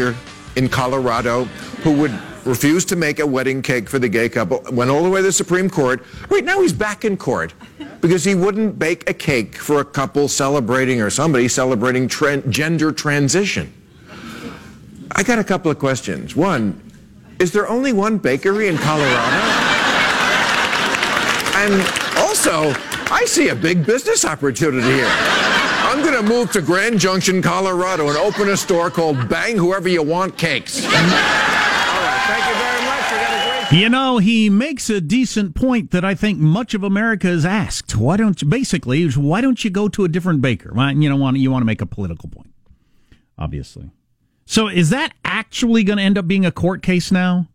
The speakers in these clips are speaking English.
baker in Colorado who would refuse to make a wedding cake for the gay couple, went all the way to the Supreme Court. Right now he's back in court because he wouldn't bake a cake for a couple celebrating or somebody celebrating tra- gender transition. I got a couple of questions. One, is there only one bakery in Colorado? And also, I see a big business opportunity here. I'm going to move to Grand Junction, Colorado, and open a store called Bang Whoever You Want Cakes. All right, thank you very much. You got a great. You know, he makes a decent point that I think much of America has asked. Why don't you, basically, why don't you go to a different baker? Why, you know, want, you want to make a political point, obviously. So is that actually going to end up being a court case now?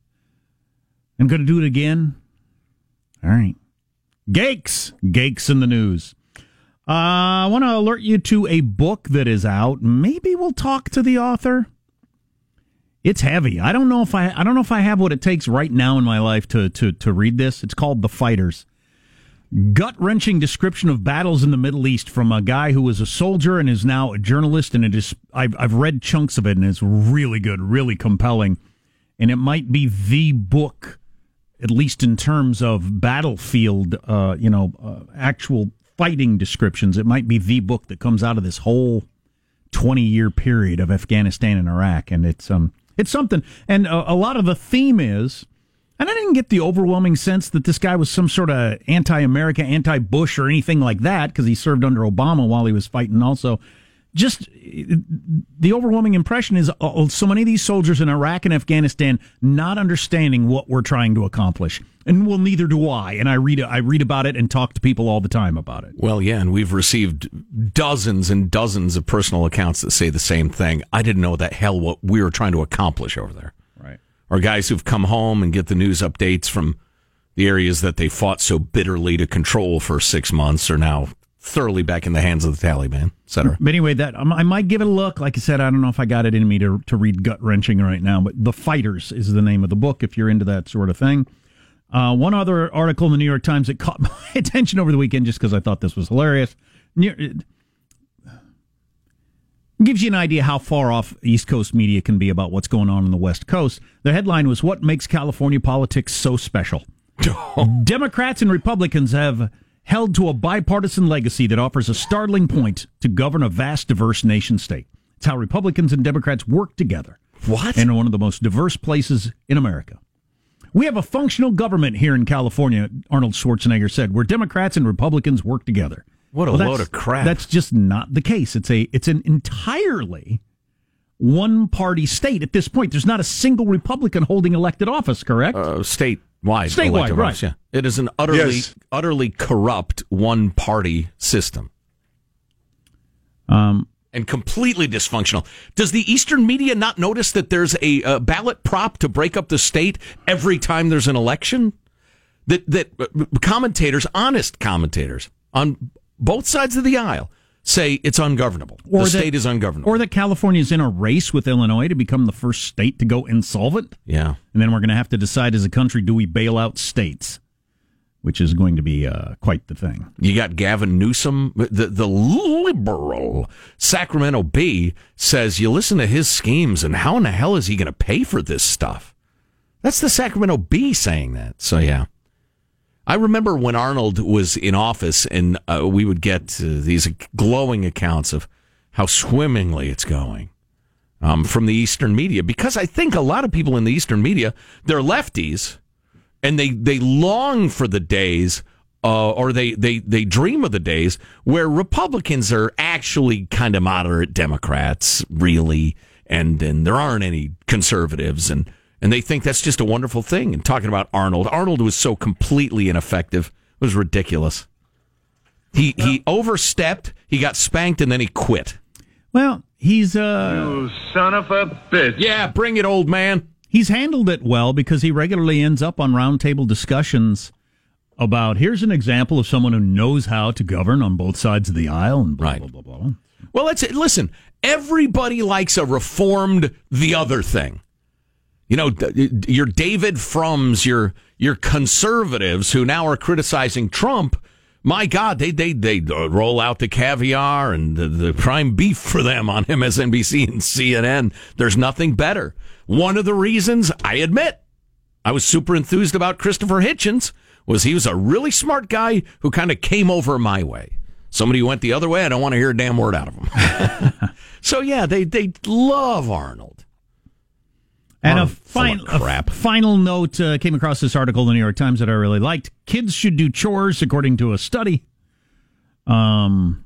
I'm going to do it again? All right. Gakes. Gakes in the news. Uh, I want to alert you to a book that is out. Maybe we'll talk to the author. It's heavy. I don't know if I I don't know if I have what it takes right now in my life to to to read this. It's called The Fighters. Gut wrenching description of battles in the Middle East from a guy who was a soldier and is now a journalist. And it is I've I've read chunks of it and it's really good, really compelling. And it might be the book, at least in terms of battlefield, uh, you know, uh, actual fighting descriptions. It might be the book that comes out of this whole twenty year period of Afghanistan and Iraq. And it's um it's something. And a, a lot of the theme is. And I didn't get the overwhelming sense that this guy was some sort of anti-America, anti-Bush, or anything like that because he served under Obama while he was fighting. Also, just the overwhelming impression is uh, so many of these soldiers in Iraq and Afghanistan not understanding what we're trying to accomplish, and well, neither do I. And I read I read about it and talk to people all the time about it. Well, yeah, and we've received dozens and dozens of personal accounts that say the same thing. I didn't know that hell what we were trying to accomplish over there. Right. Or guys who've come home and get the news updates from the areas that they fought so bitterly to control for six months are now thoroughly back in the hands of the Taliban, et cetera. But anyway, that um, I might give it a look. Like I said, I don't know if I got it in me to to read gut wrenching right now, but The Fighters is the name of the book. If you're into that sort of thing. Uh, one other article in the New York Times that caught my attention over the weekend, just because I thought this was hilarious. New, gives you an idea how far off East Coast media can be about what's going on in the West Coast. The headline was "What makes California politics so special." Democrats and Republicans have held to a bipartisan legacy that offers a startling point to govern a vast, diverse nation state. It's how Republicans and Democrats work together. What? In one of the most diverse places in America. We have a functional government here in California, Arnold Schwarzenegger said, where Democrats and Republicans work together. What a Well, load of crap. That's just not the case. It's a it's an entirely one party state at this point. There's not a single Republican holding elected office, correct? uh, statewide. Statewide, elective right. office, Yeah. It is an utterly, Yes. utterly corrupt one party system. um, and completely dysfunctional. Does the Eastern media not notice that there's a, uh ballot prop to break up the state every time there's an election? That that uh, commentators, honest commentators on both sides of the aisle, say it's ungovernable. the that- state is ungovernable. Or that California is in a race with Illinois to become the first state to go insolvent. yeah. And then we're going to have to decide as a country do we bail out states, which is going to be uh, quite the thing. You got Gavin Newsom, the the liberal Sacramento Bee says you listen to his schemes and how in the hell is he going to pay for this stuff? That's the Sacramento Bee saying that. So yeah. I remember when Arnold was in office and uh, we would get uh, these glowing accounts of how swimmingly it's going um, from the Eastern media. Because I think a lot of people in the Eastern media, they're lefties and they they long for the days uh, or they, they they dream of the days where Republicans are actually kind of moderate Democrats, really, and and there aren't any conservatives, and and they think that's just a wonderful thing. And talking about Arnold, Arnold was so completely ineffective; it was ridiculous. He he overstepped, he got spanked, and then he quit. Well, he's uh, You son of a bitch. Yeah, bring it, old man. he's handled it well because he regularly ends up on roundtable discussions about here's an example of someone who knows how to govern on both sides of the aisle and blah Right. blah blah blah. Well, let's listen. Everybody likes a reformed the other thing. You know, your David Frums, your your conservatives who now are criticizing Trump, My God, they they they uh, roll out the caviar and the, the prime beef for them on MSNBC and CNN. There's nothing better. One of the reasons I admit I was super enthused about Christopher Hitchens was he was a really smart guy who kind of came over my way. Somebody who went the other way, I don't want to hear a damn word out of him. so yeah, they they love Arnold. And a, fin- crap. a final note uh, came across this article in the New York Times that I really liked. Kids should do chores according to a study. Um,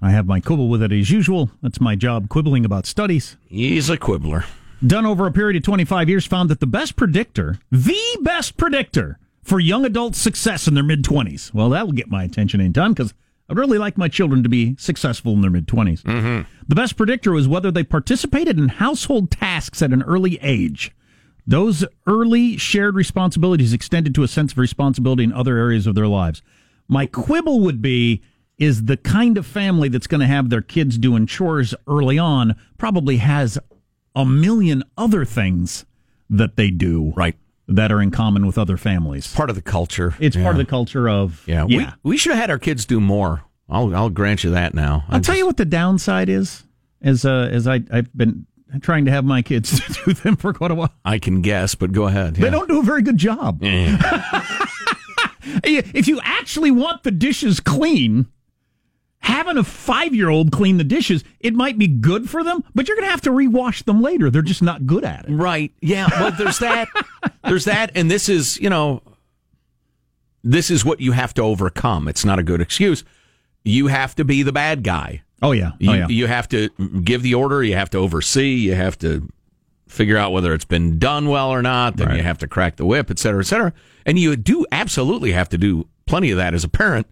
I have my quibble with it as usual. That's my job, quibbling about studies. He's a quibbler. Done over a period of 25 years, found that the best predictor, the best predictor for young adult success in their mid 20s. Well, that'll get my attention anytime because I'd really like my children to be successful in their mid 20s. Mm-hmm. The best predictor was whether they participated in household tasks at an early age. Those early shared responsibilities extended to a sense of responsibility in other areas of their lives. My quibble would be is the kind of family that's going to have their kids doing chores early on probably has a million other things that they do Right. That are in common with other families. Part of the culture. It's Yeah. part of the culture of Yeah, yeah. We, we should have had our kids do more. I'll I'll grant you that now. I'll tell you what the downside is. As uh, as I I've been trying to have my kids do them for quite a while. I can guess, but go ahead. They don't do a very good job. if you actually want the dishes clean, having a five year old clean the dishes, it might be good for them, but you're going to have to rewash them later. They're just not good at it. Right. Yeah. Well, there's that. there's that, and this is you know, this is what you have to overcome. It's not a good excuse. You have to be the bad guy. Oh, yeah. You, oh, yeah. you have to give the order. You have to oversee. You have to figure out whether it's been done well or not. Then you have to crack the whip, et cetera, et cetera. And you do absolutely have to do plenty of that as a parent.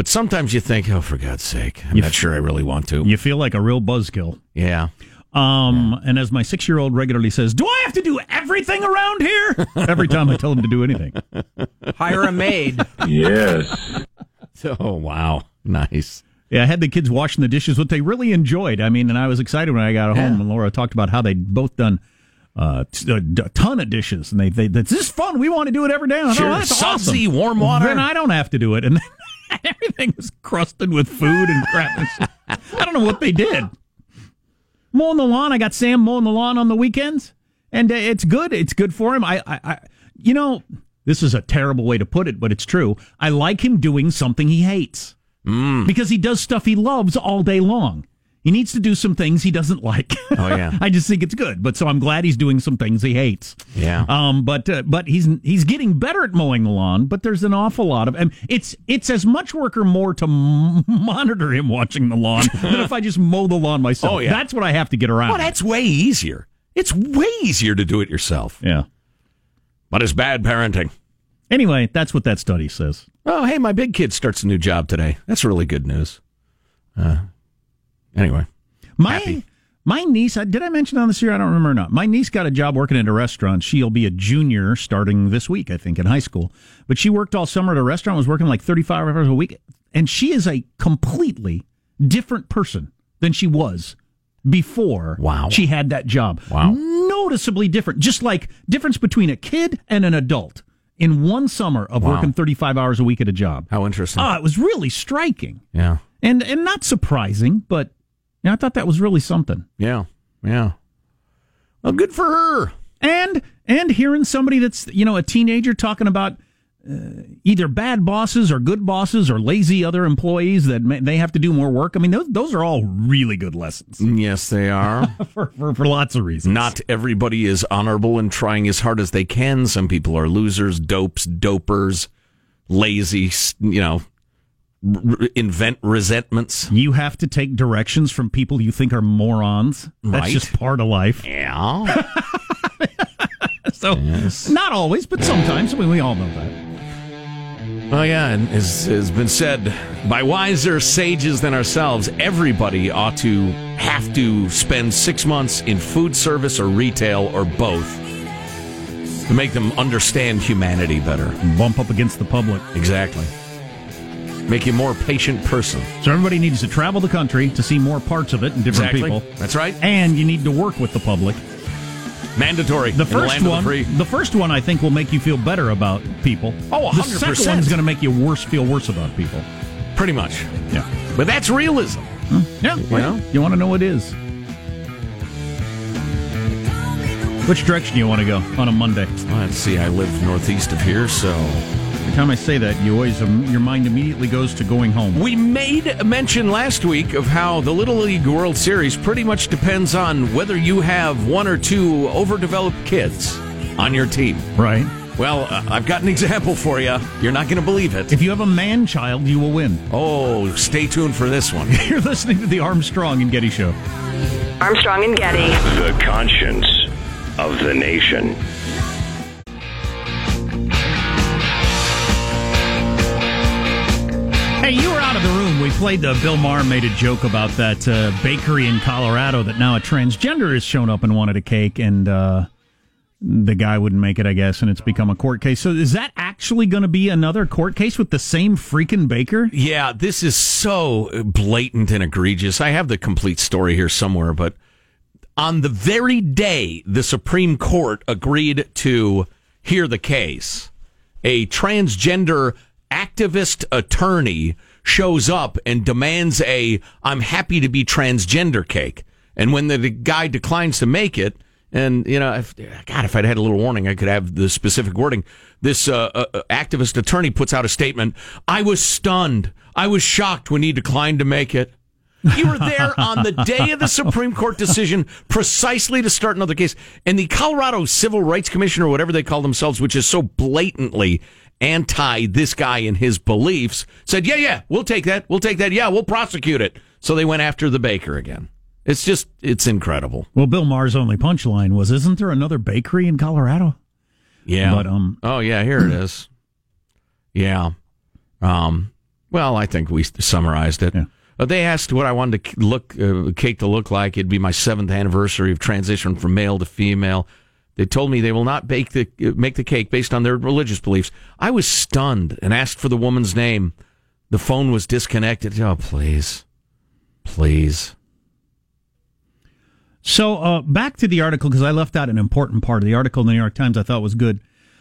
But sometimes you think, oh, for God's sake, I'm You not f- sure I really want to. you feel like a real buzzkill. yeah. Um, and as my six year old regularly says, Do I have to do everything around here? Every time I tell him to do anything. Hire a maid. Yes. Oh, wow. Nice. Yeah, I had the kids washing the dishes, what they really enjoyed. I mean, and I was excited when I got home and Laura talked about how they'd both done uh, t- a d- ton of dishes. And they, they, this is fun. We want to do it every day. I Sure. Oh, that's Sudsy, awesome. warm water. Then I don't have to do it. And then everything was crusted with food and crap. I don't know what they did. Mowing the lawn. I got Sam mowing the lawn on the weekends. And uh, it's good. It's good for him. I, I, I, you know, this is a terrible way to put it, but it's true. I like him doing something he hates because he does stuff he loves all day long. He needs to do some things he doesn't like. Oh, yeah. I just think it's good. But so I'm glad he's doing some things he hates. Yeah. Um. But uh, but he's he's getting better at mowing the lawn. But there's an awful lot of and it's it's as much work or more to m- monitor him watching the lawn than if I just mow the lawn myself. Oh, yeah. That's what I have to get around. Well, that's way easier. It's way easier to do it yourself. yeah. But it's bad parenting. Anyway, that's what that study says. Oh, hey, my big kid starts a new job today. That's really good news. Uh, anyway, My Happy. my niece, did I mention on this year? I don't remember or not. My niece got a job working at a restaurant. She'll be a junior starting this week, I think, in high school. But she worked all summer at a restaurant, was working like 35 hours a week. And she is a completely different person than she was before Wow. she had that job. Wow. Noticeably different. Just like difference between a kid and an adult in one summer of Wow. working 35 hours a week at a job. how interesting. Ah, it was really striking yeah, and and not surprising, but yeah, I thought that was really something. yeah, yeah. Well, good for her. And and hearing somebody that's you know a teenager talking about uh, either bad bosses or good bosses or lazy other employees that may, they have to do more work. I mean, those those are all really good lessons Yes, they are. for for, for lots of reasons. Not everybody is honorable and trying as hard as they can. Some people are losers, dopes, dopers, lazy, you know, r- invent resentments. you have to take directions from people you think are morons. That's Right. just part of life. Yeah. So not always, but sometimes. I mean, we all know that. Oh yeah, and as has been said by wiser sages than ourselves, everybody ought to have to spend six months in food service or retail or both to make them understand humanity better. Bump up against the public. Exactly. Make you a more patient person. So everybody needs to travel the country to see more parts of it and different Exactly. people. That's right. And you need to work with the public. Mandatory. The first land of one, the free. the first one, I think will make you feel better about people. Oh, The 100%. second one's going to make you worse feel worse about people. Pretty much. Yeah. But that's realism. Yeah. You know? You want to know what is? Which direction do you want to go on a Monday? Let's see. I live northeast of here, so time I say that, you always um, your mind immediately goes to going home. We made a mention last week of how the Little League World Series pretty much depends on whether you have one or two overdeveloped kids on your team. Right. Well, uh, I've got an example for you. You're not going to believe it. If you have a man child, you will win. Oh, stay tuned for this one. You're listening to the Armstrong and Getty Show. Armstrong and Getty. The conscience of the nation. We played the Bill Maher made a joke about that uh, bakery in Colorado that now a transgender has shown up and wanted a cake, and uh, the guy wouldn't make it, I guess, and it's become a court case. So is that actually going to be another court case with the same freaking baker? Yeah, this is so blatant and egregious. I have the complete story here somewhere, but on the very day the Supreme Court agreed to hear the case, a transgender activist attorney shows up and demands a I'm happy to be transgender cake. And when the, the guy declines to make it, and you know, if, God, if I'd had a little warning, I could have the specific wording. This uh, uh, activist attorney puts out a statement. I was stunned. I was shocked when he declined to make it. You were there on the day of the Supreme Court decision, precisely to start another case. And the Colorado Civil Rights Commission, or whatever they call themselves, which is so blatantly anti this guy and his beliefs, said, Yeah, yeah, we'll take that. We'll take that. Yeah, we'll prosecute it. So they went after the baker again. It's just, it's incredible. Well, Bill Maher's only punchline was, "Isn't there another bakery in Colorado?" Yeah. But, um, oh yeah, here it is. Yeah. Um. Well, I think we summarized it. Yeah. Uh, they asked what I wanted to look uh, cake to look like. It'd be my seventh anniversary of transition from male to female. They told me they will not bake the make the cake based on their religious beliefs. I was stunned and asked for the woman's name. The phone was disconnected. Oh, please, please. So uh, back to the article because I left out an important part of the article in the New York Times I thought was good.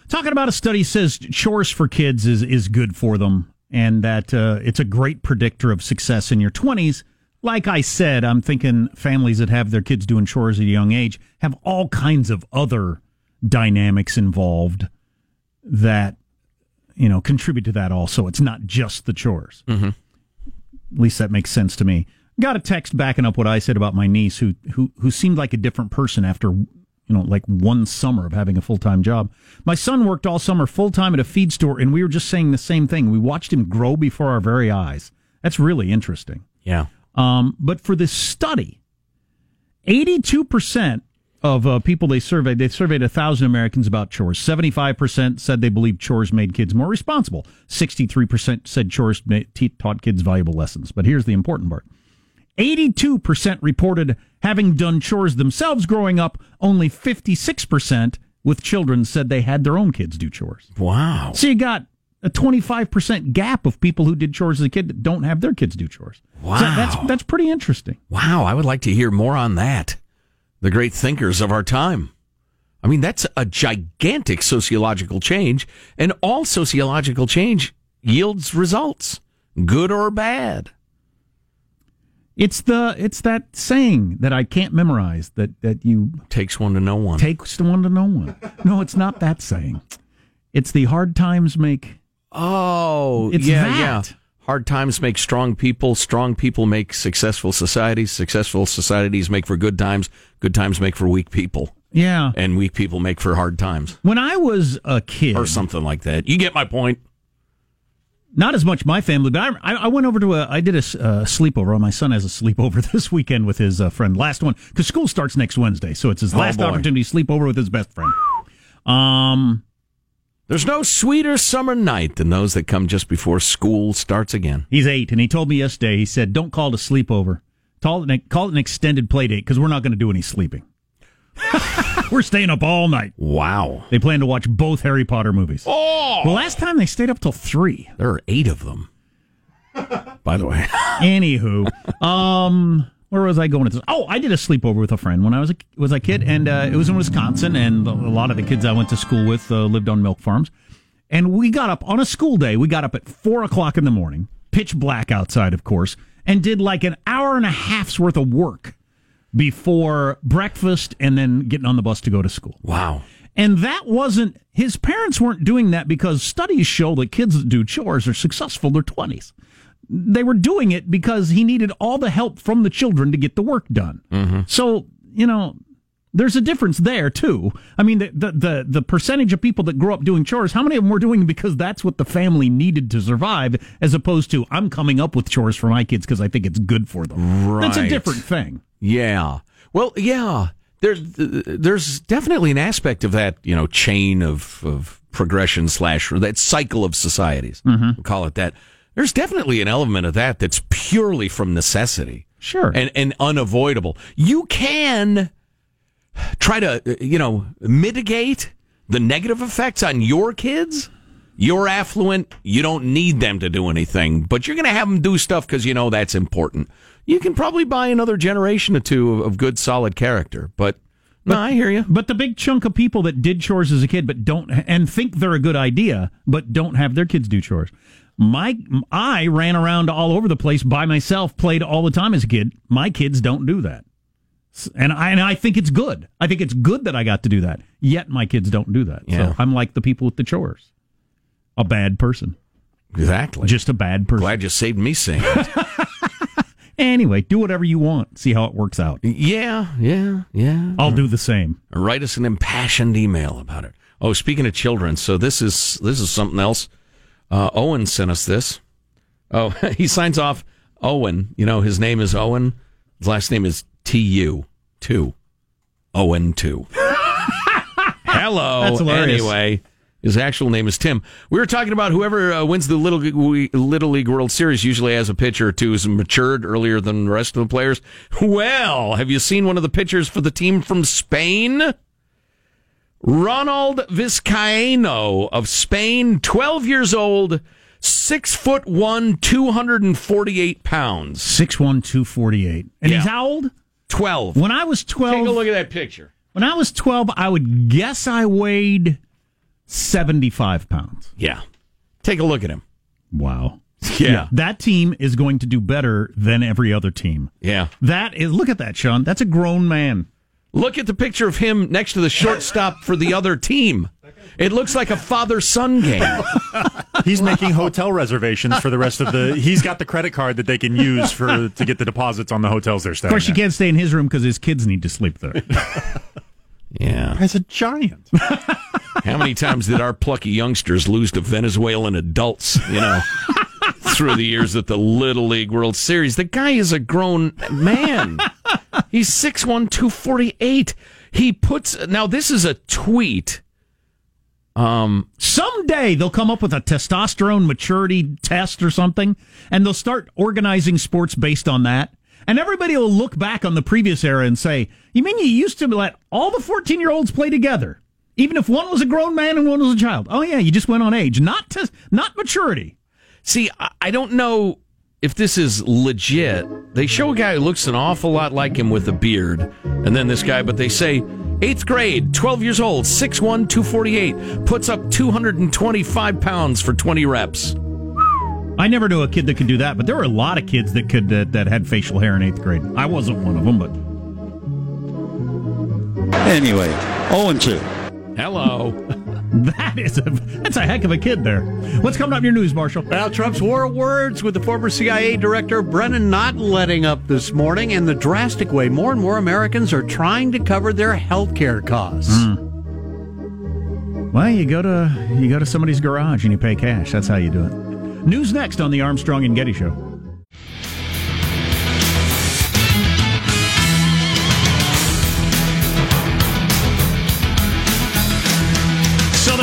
Talking about a study says chores for kids is is good for them and that uh, it's a great predictor of success in your twenties. Like I said, I'm thinking families that have their kids doing chores at a young age have all kinds of other dynamics involved that you know contribute to that. Also, it's not just the chores. Mm-hmm. At least that makes sense to me. Got a text backing up what I said about my niece, who who who seemed like a different person after you know like one summer of having a full time job. My son worked all summer full time at a feed store, and we were just saying the same thing. We watched him grow before our very eyes. That's really interesting. Yeah. Um, but for this study, eighty-two percent of uh, people they surveyed, they surveyed a thousand Americans about chores. Seventy-five percent said they believed chores made kids more responsible. Sixty-three percent said chores taught kids valuable lessons. But here's the important part: eighty-two percent reported having done chores themselves growing up. Only fifty-six percent with children said they had their own kids do chores. Wow. So you got a 25% gap of people who did chores as a kid that don't have their kids do chores. So Wow. that's that's pretty interesting. Wow, I would like to hear more on that. The great thinkers of our time. I mean, that's a gigantic sociological change, and all sociological change yields results, good or bad. It's the it's that saying that I can't memorize that that you Takes one to know one. takes to one to know one. No, it's not that saying. It's the hard times make oh, It's yeah, that. yeah. Hard times make strong people. Strong people make successful societies. Successful societies make for good times. Good times make for weak people. yeah. And weak people make for hard times. When I was a kid, Or something like that. You get my point. not as much my family, but I, I I went over to a, I did a uh, sleepover. My son has a sleepover this weekend with his uh, friend. Last one, because school starts next Wednesday. So it's his Oh, last boy. opportunity to sleep over with his best friend. Um, There's no sweeter summer night than those that come just before school starts again. he's eight, and he told me yesterday, he said, don't call it a sleepover. Call it, an- call it an extended play date because we're not going to do any sleeping. we're staying up all night. Wow. They plan to watch both Harry Potter movies. Oh, The last time they stayed up till three. there are eight of them. By the way, Anywho, um, where was I going with this? Oh, I did a sleepover with a friend when I was a was a kid, and uh, it was in Wisconsin, and a lot of the kids I went to school with uh, lived on milk farms, and we got up on a school day. We got up at four o'clock in the morning, pitch black outside, of course, and did like an hour and a half's worth of work before breakfast and then getting on the bus to go to school. Wow. And that wasn't, his parents weren't doing that because studies show that kids that do chores are successful in their 20s. They were doing it because he needed all the help from the children to get the work done. Mm-hmm. So, you know, there's a difference there too. I mean, the, the the the percentage of people that grow up doing chores, how many of them were doing because that's what the family needed to survive, as opposed to I'm coming up with chores for my kids because I think it's good for them. That's a different thing. Yeah. Well, yeah. There's there's definitely an aspect of that, you know, chain of of progression slash or that cycle of societies. Mm-hmm. We'll call it that. There's definitely an element of that that's purely from necessity. Sure. And and unavoidable. You can try to uh, you know mitigate the negative effects on your kids. You're affluent. You don't need them to do anything, but you're going to have them do stuff because you know that's important. You can probably buy another generation or two of, good, solid character. But, no, I hear you. But the big chunk of people that did chores as a kid, but don't and think they're a good idea, but don't have their kids do chores. My I ran around all over the place by myself, played all the time as a kid. My kids don't do that, and I and I think it's good. I think it's good that I got to do that. Yet my kids don't do that. Yeah. So I'm like the people with the chores, a bad person, Exactly. just a bad person. glad you saved me saying it. Anyway, do whatever you want. See how it works out. yeah, yeah, yeah. I'll do the same. write us an impassioned email about it. Oh, speaking of children, so this is this is something else. Uh, Owen sent us this. Oh, he signs off Owen. You know his name is Owen. His last name is T U two. Owen two. Hello. That's hilarious. Anyway, his actual name is Tim. We were talking about whoever uh, wins the Little League, Little League World Series usually has a pitcher or two who's matured earlier than the rest of the players. Well, have you seen one of the pitchers for the team from Spain? Ronald Vizcaino of Spain, 12 years old, six foot one, 248 pounds. Six one two forty eight, and he's how old? 12. When I was twelve, Take a look at that picture. When I was 12, I would guess I weighed 75 pounds. Yeah. Take a look at him. Wow. Yeah. That team is going to do better than every other team. Yeah. That is, look at that, Sean. That's a grown man. Look at the picture of him next to the shortstop for the other team. It looks like a father son game. He's making hotel reservations for the rest of the. He's got the credit card that they can use for to get the deposits on the hotels they're staying. Of course, you at. can't stay in his room because his kids need to sleep there. Yeah. As a giant. How many times did our plucky youngsters lose to Venezuelan adults, you know, through the years at the Little League World Series? The guy is a grown man. He's 6'1, 248. He puts, now this is a tweet. Um, Someday they'll come up with a testosterone maturity test or something, and they'll start organizing sports based on that. And everybody will look back on the previous era and say, You mean you used to let all the 14 year olds play together? Even if one was a grown man and one was a child. Oh, yeah, you just went on age, not, to, not maturity. See, I- I don't know if this is legit. They show a guy who looks an awful lot like him with a beard, and then this guy, but they say eighth grade, 12 years old, 6'1, 248, puts up 225 pounds for 20 reps. I never knew a kid that could do that, but there were a lot of kids that could uh, that had facial hair in eighth grade. I wasn't one of them, but Anyway, 0 and 2. Hello. that is a that's a heck of a kid there. What's coming up in your news, Marshall? Well, Trump's war of words with the former CIA director Brennan not letting up this morning and the drastic way more and more Americans are trying to cover their health care costs. Hmm. Well, you go to you go to somebody's garage and you pay cash. That's how you do it. News next on the Armstrong and Getty Show.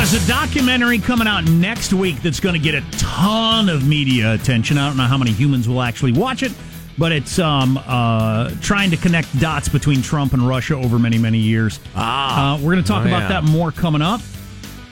There's a documentary coming out next week that's going to get a ton of media attention. I don't know how many humans will actually watch it, but it's um, uh, trying to connect dots between Trump and Russia over many, many years. Ah. Uh, we're going to talk Oh, about yeah. that more coming up.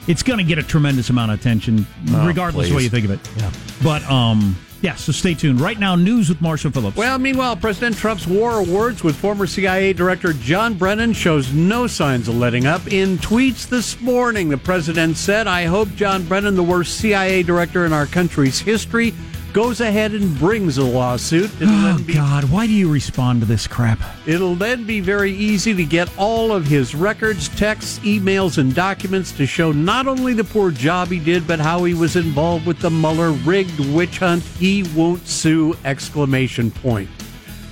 It's going to get a tremendous amount of attention, regardless of what you think of it. Yeah. But um, yeah, so stay tuned. Right now, news with Marshall Phillips. Well, meanwhile, President Trump's war of words with former CIA Director John Brennan shows no signs of letting up. In tweets this morning, the president said, I hope John Brennan, the worst CIA director in our country's history, goes ahead and brings a lawsuit. It'll, Oh be, God, why do you respond to this crap? it'll then be very easy to get all of his records, texts, emails, and documents to show not only the poor job he did, but how he was involved with the Mueller rigged witch hunt. He won't sue! Exclamation point.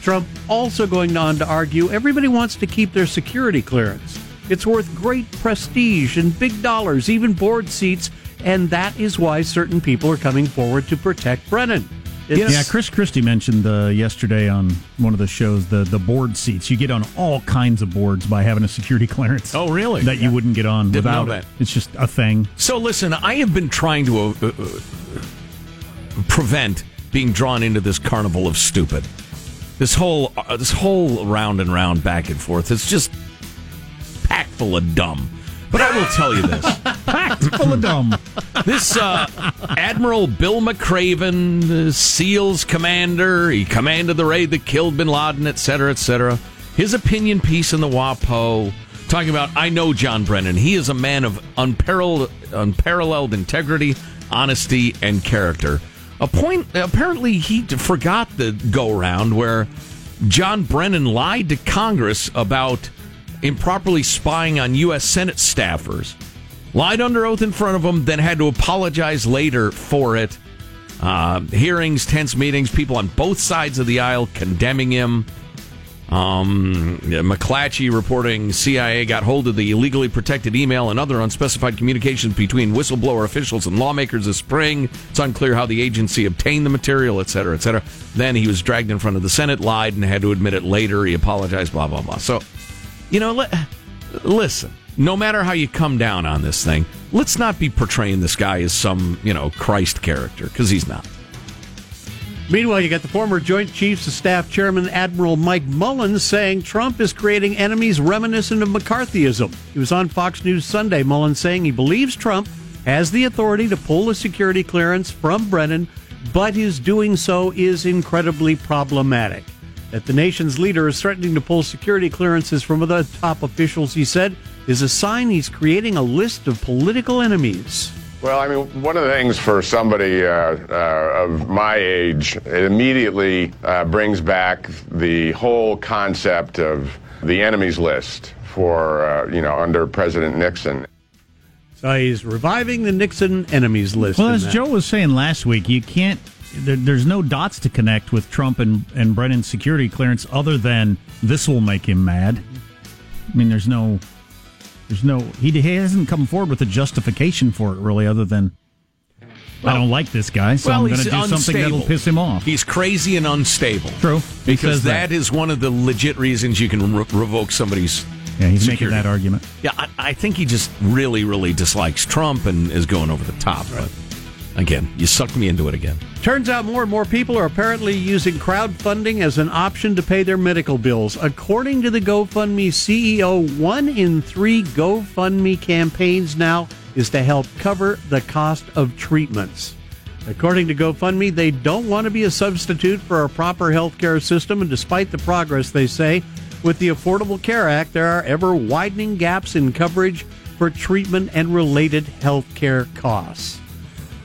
Trump also going on to argue everybody wants to keep their security clearance. It's worth great prestige and big dollars, even board seats, and that is why certain people are coming forward to protect Brennan. It's- Yeah, Chris Christie mentioned uh, yesterday on one of the shows the the board seats. You get on all kinds of boards by having a security clearance. Oh, really? That you wouldn't get on Didn't without that. it. It's just a thing. So listen, I have been trying to uh, uh, prevent being drawn into this carnival of stupid. This whole uh, this whole round and round back and forth. It's just packed full of dumb. But I will tell you this. Full of dumb. This uh, Admiral Bill McRaven, the SEALs commander, he commanded the raid that killed bin Laden, et cetera, et cetera. His opinion piece in the WAPO, talking about, I know John Brennan. He is a man of unparalleled, unparalleled integrity, honesty, and character. A point, apparently, he forgot the go round where John Brennan lied to Congress about improperly spying on U.S. Senate staffers lied under oath in front of them, then had to apologize later for it. Uh, hearings, tense meetings, people on both sides of the aisle condemning him. Um, McClatchy reporting CIA got hold of the illegally protected email and other unspecified communications between whistleblower officials and lawmakers this spring. It's unclear how the agency obtained the material, et cetera, et cetera. Then he was dragged in front of the Senate, lied, and had to admit it later. He apologized, blah, blah, blah. So, you know, li- listen, no matter how you come down on this thing, let's not be portraying this guy as some, you know, Christ character, because he's not. Meanwhile, you got the former Joint Chiefs of Staff Chairman Admiral Mike Mullins saying Trump is creating enemies reminiscent of McCarthyism. He was on Fox News Sunday, Mullins saying he believes Trump has the authority to pull the security clearance from Brennan, but his doing so is incredibly problematic. That the nation's leader is threatening to pull security clearances from other top officials, he said, is a sign he's creating a list of political enemies. Well, I mean, one of the things for somebody uh, uh, of my age, it immediately uh, brings back the whole concept of the enemies list for, uh, you know, under President Nixon. So he's reviving the Nixon enemies list. Well, in as that. Joe was saying last week, you can't. There, there's no dots to connect with Trump and and Brennan's security clearance other than this will make him mad. I mean, there's no, there's no. He, he hasn't come forward with a justification for it really, other than I don't like this guy, so I'm going to do something that'll piss him off. He's crazy and unstable. True, Because says that is one of the legit reasons you can re- revoke somebody's. Yeah, he's making that argument. Yeah, I, I think he just really, really dislikes Trump and is going over the top. But again, you sucked me into it again. Turns out more and more people are apparently using crowdfunding as an option to pay their medical bills. According to the GoFundMe CEO, one in three GoFundMe campaigns now is to help cover the cost of treatments. According to GoFundMe, they don't want to be a substitute for a proper healthcare system, and despite the progress, they say, with the Affordable Care Act, there are ever widening gaps in coverage for treatment and related healthcare costs.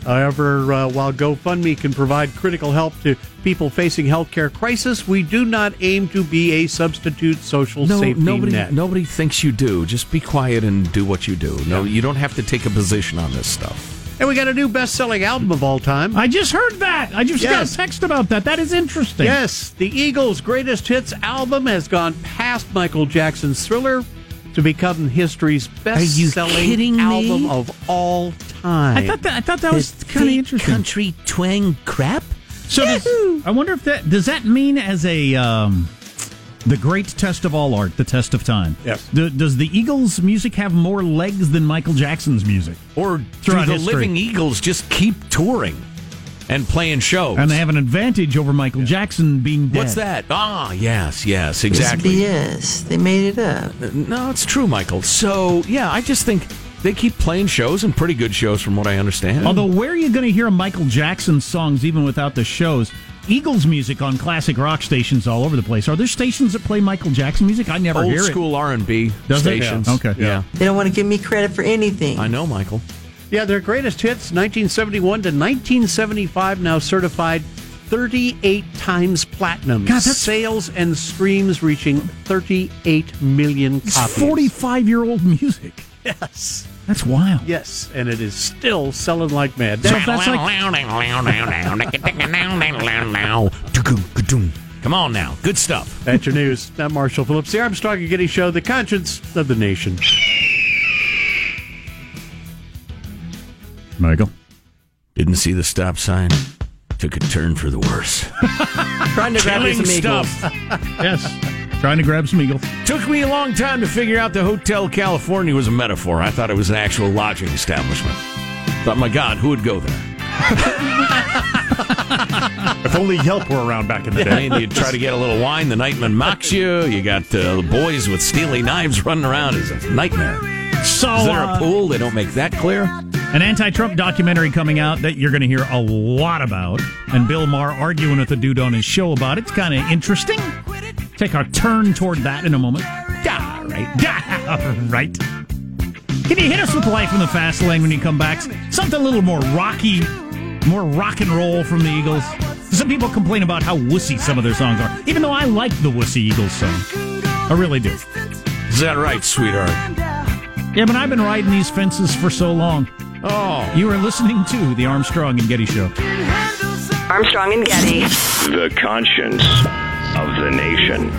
However, uh, while GoFundMe can provide critical help to people facing healthcare crisis, we do not aim to be a substitute social No, safety nobody, net. nobody thinks you do. Just be quiet and do what you do. No, you don't have to take a position on this stuff. And we got a new best-selling album of all time. I just heard that. I just Yes. got a text about that. That is interesting. Yes, the Eagles' greatest hits album has gone past Michael Jackson's Thriller to become history's best-selling kidding me? album of all time. I thought that. I thought that was kind of interesting. country twang crap. So does, I wonder if that does that mean as a um, the great test of all art, the test of time. Yes. Do- does the Eagles' music have more legs than Michael Jackson's music? Or do the history. Living Eagles just keep touring and playing shows? And they have an advantage over Michael Jackson being dead. What's that? Ah, yes, yes, exactly. Yes, They made it up. No, it's true, Michael. So, yeah, I just think they keep playing shows and pretty good shows from what I understand. Although, where are you going to hear Michael Jackson songs even without the shows? Eagles music on classic rock stations all over the place. Are there stations that play Michael Jackson music? I never old hear it. Old school R&B Does it? stations. Yeah. Okay. Yeah. They don't want to give me credit for anything. I know, Michael. Yeah, their greatest hits, 1971 to 1975, now certified 38 times platinum. God, that's- Sales and streams reaching 38 million copies. 45 year old music. Yes. That's wild. Yes, and it is still selling like mad. So that's like Come on now. Good stuff. That's your news. I'm Marshall Phillips, the Armstrong and Getty Show, the conscience of the nation. Michael. Didn't see the stop sign. Took a turn for the worse. Trying to grab you some eagles. stuff. Yes. Trying to grab some eagles. Took me a long time to figure out the Hotel California was a metaphor. I thought it was an actual lodging establishment. Thought, my God, who would go there? If only Yelp were around back in the day. mean, you try to get a little wine, the nightman mocks you. You got uh, the boys with steely knives running around. It's a nightmare. So, Is there uh, a pool? They don't make that clear. An anti Trump documentary coming out that you're going to hear a lot about. And Bill Maher arguing with the dude on his show about it. It's kind of interesting. Take our turn toward that in a moment. Yeah, right. Yeah, right. Can you hit us with life in the fast lane when you come back? Something a little more rocky, more rock and roll from the Eagles. Some people complain about how wussy some of their songs are, even though I like the wussy Eagles song. I really do. Is that right, sweetheart? Yeah, but I've been riding these fences for so long. Oh, You are listening to the Armstrong and Getty Show. Armstrong and Getty. The conscience of the nation.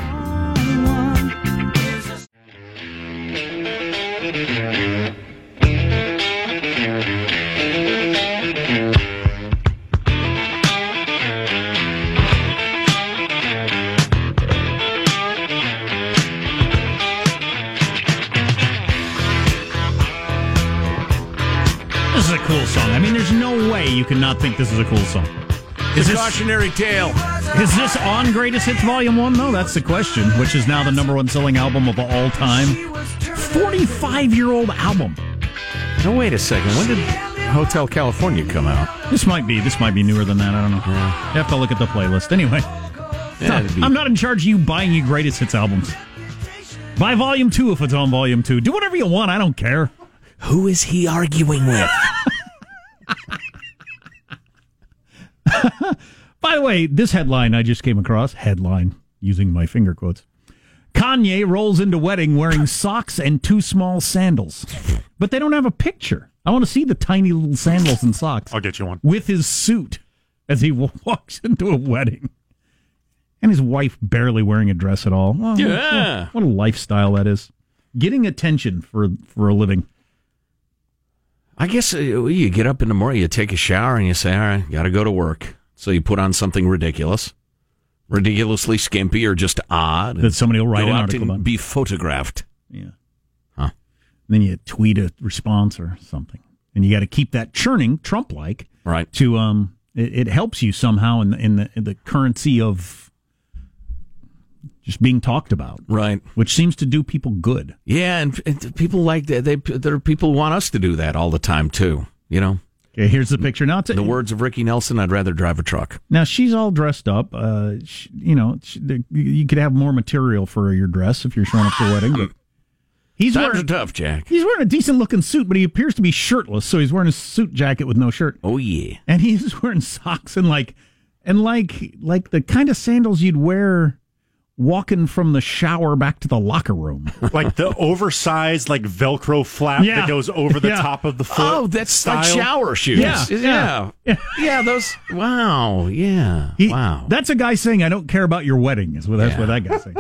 This is a cool song. Is it's a this, cautionary tale. is this on Greatest Hits Volume 1? No, that's the question, which is now the number one selling album of all time. 45 year old album. No, wait a second. When did Hotel California come out? This might be this might be newer than that. I don't know. You have to look at the playlist. Anyway, Yeah, it'd be- I'm not in charge of you buying you Greatest Hits albums. Buy Volume 2 if it's on Volume 2. Do whatever you want. I don't care. Who is he arguing with? By the way, this headline I just came across, headline, using my finger quotes. Kanye rolls into wedding wearing socks and two small sandals. But they don't have a picture. I want to see the tiny little sandals and socks I'll get you one. with his suit as he walks into a wedding. And his wife barely wearing a dress at all. Oh, Yeah. What a lifestyle that is. Getting attention for for a living. I guess uh, you get up in the morning, you take a shower, and you say, "All right, got to go to work." So you put on something ridiculous, ridiculously skimpy, or just odd. That somebody will write an out article and about. be photographed. Yeah. Huh. And then you tweet a response or something. And you got to keep that churning, Trump like. Right. To um it, it helps you somehow in the, in the in the currency of just being talked about, Right. which seems to do people good. Yeah, and, and people like that. They there are people who want us to do that all the time too. You know, Okay, here's the picture. Now, it's the words of Ricky Nelson, I'd rather drive a truck. now she's all dressed up. Uh, sh you know, sh the, you could have more material for your dress if you're showing up to a wedding. But he's Times wearing tough, Jack. he's wearing a decent looking suit, but he appears to be shirtless. So he's wearing a suit jacket with no shirt. Oh yeah. and he's wearing socks and like and like like the kind of sandals you'd wear walking from the shower back to the locker room. Like the oversized, like Velcro flap Yeah. that goes over the Yeah. top of the foot. Oh, that's like shower shoes. Yeah, yeah, yeah. yeah. those. Wow. Yeah. He- wow. That's a guy saying I don't care about your wedding is what that's what that guy's saying.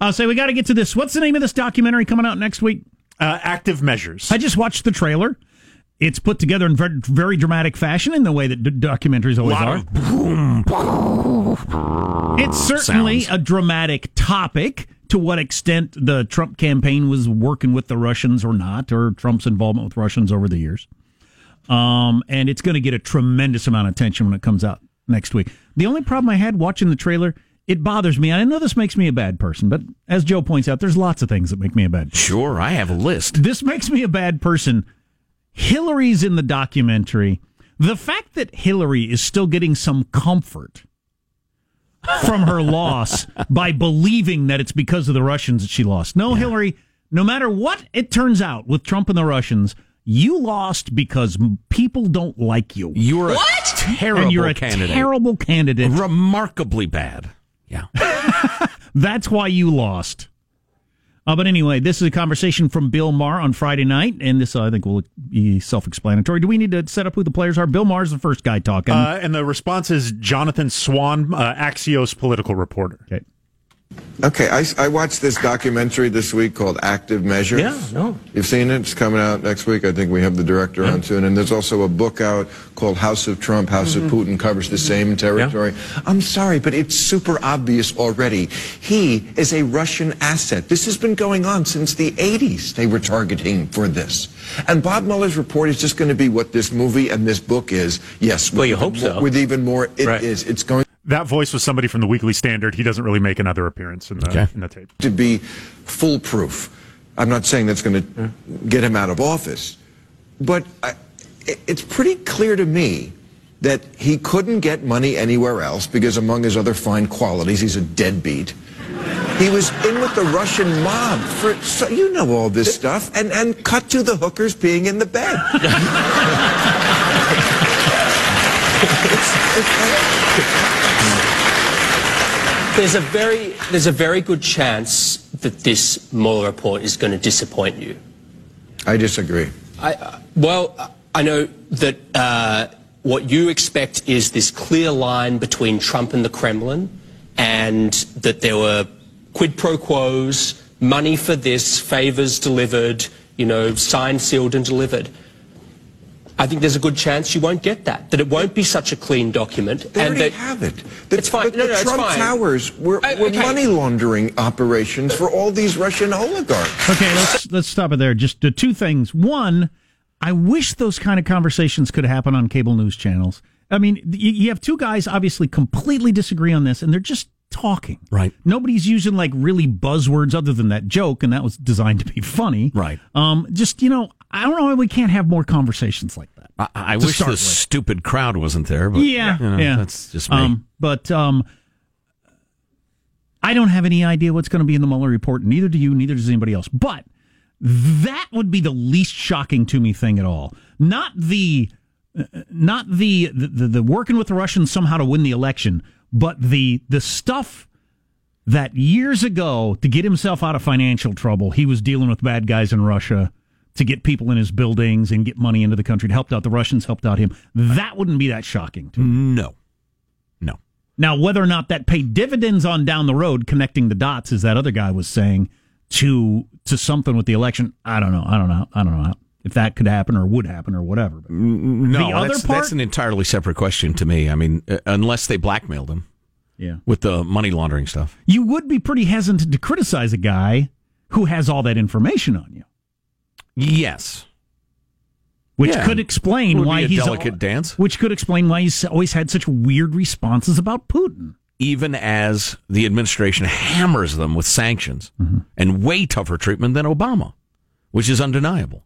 I'll say we got to get to this. What's the name of this documentary coming out next week? Uh, active measures. I just watched the trailer. It's put together in very, very dramatic fashion in the way that d- documentaries always are. boom, It's certainly sounds. a dramatic topic. To what extent the Trump campaign was working with the Russians or not, or Trump's involvement with Russians over the years. Um, and it's going to get a tremendous amount of attention when it comes out next week. The only problem I had watching the trailer, it bothers me. I know this makes me a bad person, but as Joe points out, there's lots of things that make me a bad person. Sure, I have a list. This makes me a bad person. Hillary's in the documentary. The fact that Hillary is still getting some comfort from her loss by believing that it's because of the Russians that she lost. No, Hillary, no matter what it turns out with Trump and the Russians, You lost because people don't like you. You're a terrible and you're a candidate. terrible candidate. Remarkably bad. Yeah. That's why you lost. Uh, but anyway, this is a conversation from Bill Maher on Friday night, and this uh, I think will be self-explanatory. Do we need to set up who the players are? Bill Maher's the first guy talking. Uh, and the response is Jonathan Swan, uh, Axios political reporter. Okay. Okay, I, I watched this documentary this week called Active Measures. Yeah, no. You've seen it? It's coming out next week. I think we have the director on soon. And there's also a book out called House of Trump, House of mm-hmm. Putin, covers the same territory. I'm sorry, but it's super obvious already. He is a Russian asset. This has been going on since the 80s. They were targeting for this. And Bob Mueller's report is just going to be what this movie and this book is. Yes. Well, you with hope even so. more- With even more, it is. Right. It's going That voice was somebody from the Weekly Standard. He doesn't really make another appearance in the, Okay. in the tape. to be foolproof. I'm not saying that's going to get him out of office, but I, it's pretty clear to me that he couldn't get money anywhere else because among his other fine qualities, he's a deadbeat. He was in with the Russian mob for, so you know all this stuff, and, and cut to the hookers being in the bed. It's- it's- There's a very there's a very good chance that this Mueller report is going to disappoint you. I disagree. I, uh, well, I know that uh, what you expect is this clear line between Trump and the Kremlin, and that there were quid pro quos, money for this, favors delivered, you know, signed, sealed, and delivered. I think there's a good chance you won't get that. That it won't be such a clean document, They and already that have it. The, It's fine. The, No, the no, it's Trump fine. Towers were, I- were okay. money laundering operations for all these Russian oligarchs. Okay, let's let's stop it there. Just uh, two things. One, I wish those kind of conversations could happen on cable news channels. I mean, you, you have two guys obviously completely disagree on this, and they're just talking. Right. Nobody's using like really buzzwords other than that joke, and that was designed to be funny. Right. Um. Just you know, I don't know why we can't have more conversations like that. I, I wish the stupid crowd wasn't there, but yeah, you know, yeah. that's just me. Um, but um, I don't have any idea what's going to be in the Mueller report. Neither do you. Neither does anybody else. But that would be the least shocking to me thing at all. Not the, uh, not the the, the the working with the Russians somehow to win the election, but the the stuff that years ago to get himself out of financial trouble, he was dealing with bad guys in Russia to get people in his buildings and get money into the country. It helped out the Russians, helped out him. That wouldn't be that shocking to me. no. No. Now, whether or not that paid dividends on down the road, connecting the dots, as that other guy was saying, to to something with the election, I don't know. I don't know. I don't know if that could happen or would happen or whatever. But No, the other that's, part, that's an entirely separate question to me. I mean, uh, unless they blackmailed him yeah, with the money laundering stuff. you would be pretty hesitant to criticize a guy who has all that information on you, Yes. which Yeah. could explain why a he's delicate dance. Which could explain why he's always had such weird responses about Putin. Even as the administration hammers them with sanctions Mm-hmm. and way tougher treatment than Obama, which is undeniable.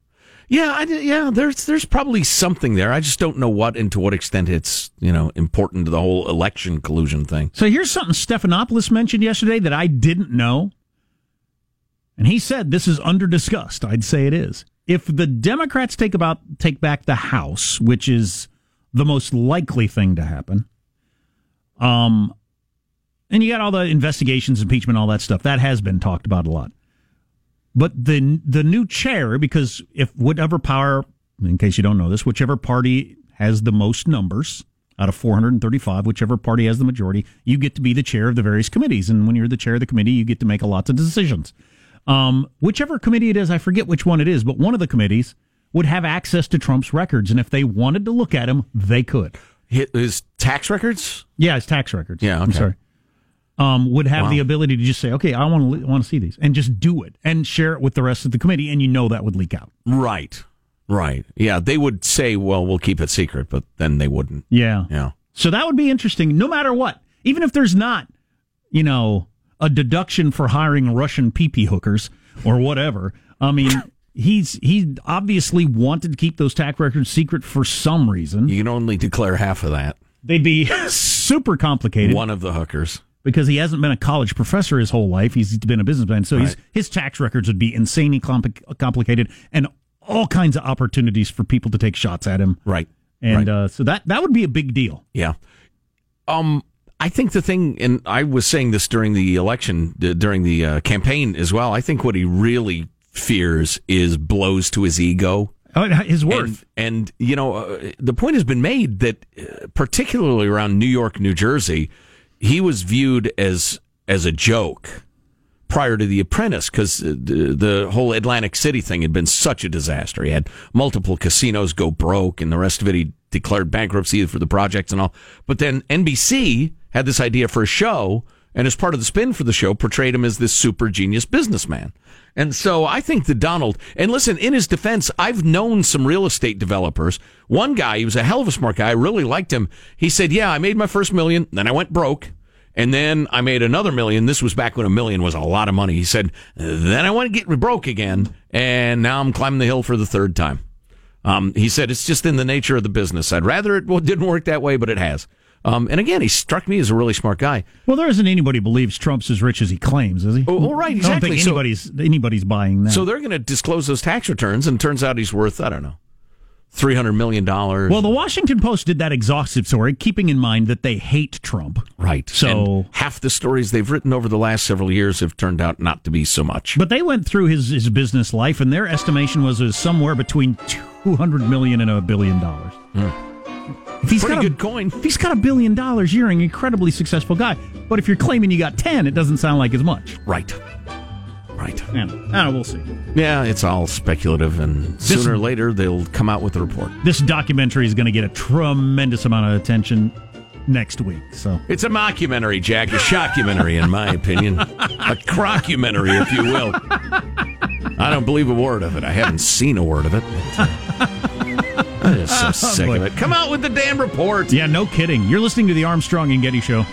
Yeah, I, yeah. There's there's probably something there. I just don't know what and to what extent it's you know important to the whole election collusion thing. So here's something Stephanopoulos mentioned yesterday that I didn't know. And he said this is under discussed. I'd say it is. If the Democrats take about take back the House, which is the most likely thing to happen, um, and you got all the investigations, impeachment, all that stuff. That has been talked about a lot. But the the new chair, because if whatever power, in case you don't know this, whichever party has the most numbers out of 435, whichever party has the majority, you get to be the chair of the various committees. And when you're the chair of the committee, you get to make a lot of decisions. Um, whichever committee it is, I forget which one it is, but one of the committees would have access to Trump's records, and if they wanted to look at them, they could. His, tax records. Yeah, his tax records. Yeah, I'm sorry. Um, would have Wow. the ability to just say, okay, I want to want to see these, and just do it and share it with the rest of the committee, and you know that would leak out. Right. Right. Yeah, they would say, "Well, we'll keep it secret," but then they wouldn't. Yeah. Yeah. So that would be interesting, no matter what. Even if there's not, you know, a deduction for hiring Russian pee hookers or whatever. I mean, he's he obviously wanted to keep those tax records secret for some reason. You can only declare half of that. They'd be super complicated One of the hookers. because he hasn't been a college professor his whole life. He's been a businessman, so Right. his tax records would be insanely compli- complicated, and all kinds of opportunities for people to take shots at him. Right. And right. uh, so that that would be a big deal. Yeah. Um, I think the thing, and I was saying this during the election, during the uh, campaign as well. I think what he really fears is blows to his ego. Oh, his worth. And, and you know, uh, the point has been made that, uh, particularly around New York, New Jersey, he was viewed as as a joke prior to The Apprentice because uh, the, the whole Atlantic City thing had been such a disaster. He had multiple casinos go broke, and the rest of it he declared bankruptcy for the projects and all. But then NBC had this idea for a show, and as part of the spin for the show, portrayed him as this super genius businessman. And so I think that Donald, and listen, in his defense, I've known some real estate developers. One guy, he was a hell of a smart guy. I really liked him. He said, Yeah, I made my first million, then I went broke. And then I made another million. This was back when a million was a lot of money. He said, then I went to get broke again. And now I'm climbing the hill for the third time. Um, he said, it's just in the nature of the business. I'd rather it didn't work that way, but it has. Um, and again, he struck me as a really smart guy. Well, there isn't anybody believes Trump's as rich as he claims, is he? Oh, oh, right, I don't exactly. think So- anybody's anybody's buying that. So they're going to disclose those tax returns, and turns out he's worth, I don't know, $300 million. well, the Washington Post did that exhaustive story, keeping in mind that they hate Trump. right. So, And half the stories they've written over the last several years have turned out not to be so much. but they went through his his business life, and their estimation was, was somewhere between two hundred million and a billion dollars. Hmm. If he's. Pretty got a, good coin. If he's got a billion dollars, you're an incredibly successful guy. But if you're claiming you got ten, it doesn't sound like as much. Right. Right. Yeah, I we'll see. Yeah, it's all speculative, and sooner or later they'll come out with a report. This documentary is going to get a tremendous amount of attention next week. So It's a mockumentary, Jack, a shockumentary, in my opinion, a crockumentary, if you will. I don't believe a word of it. I haven't seen a word of it. I'm just so oh, sick of it. Come out with the damn report. yeah, no kidding. You're listening to the Armstrong and Getty Show.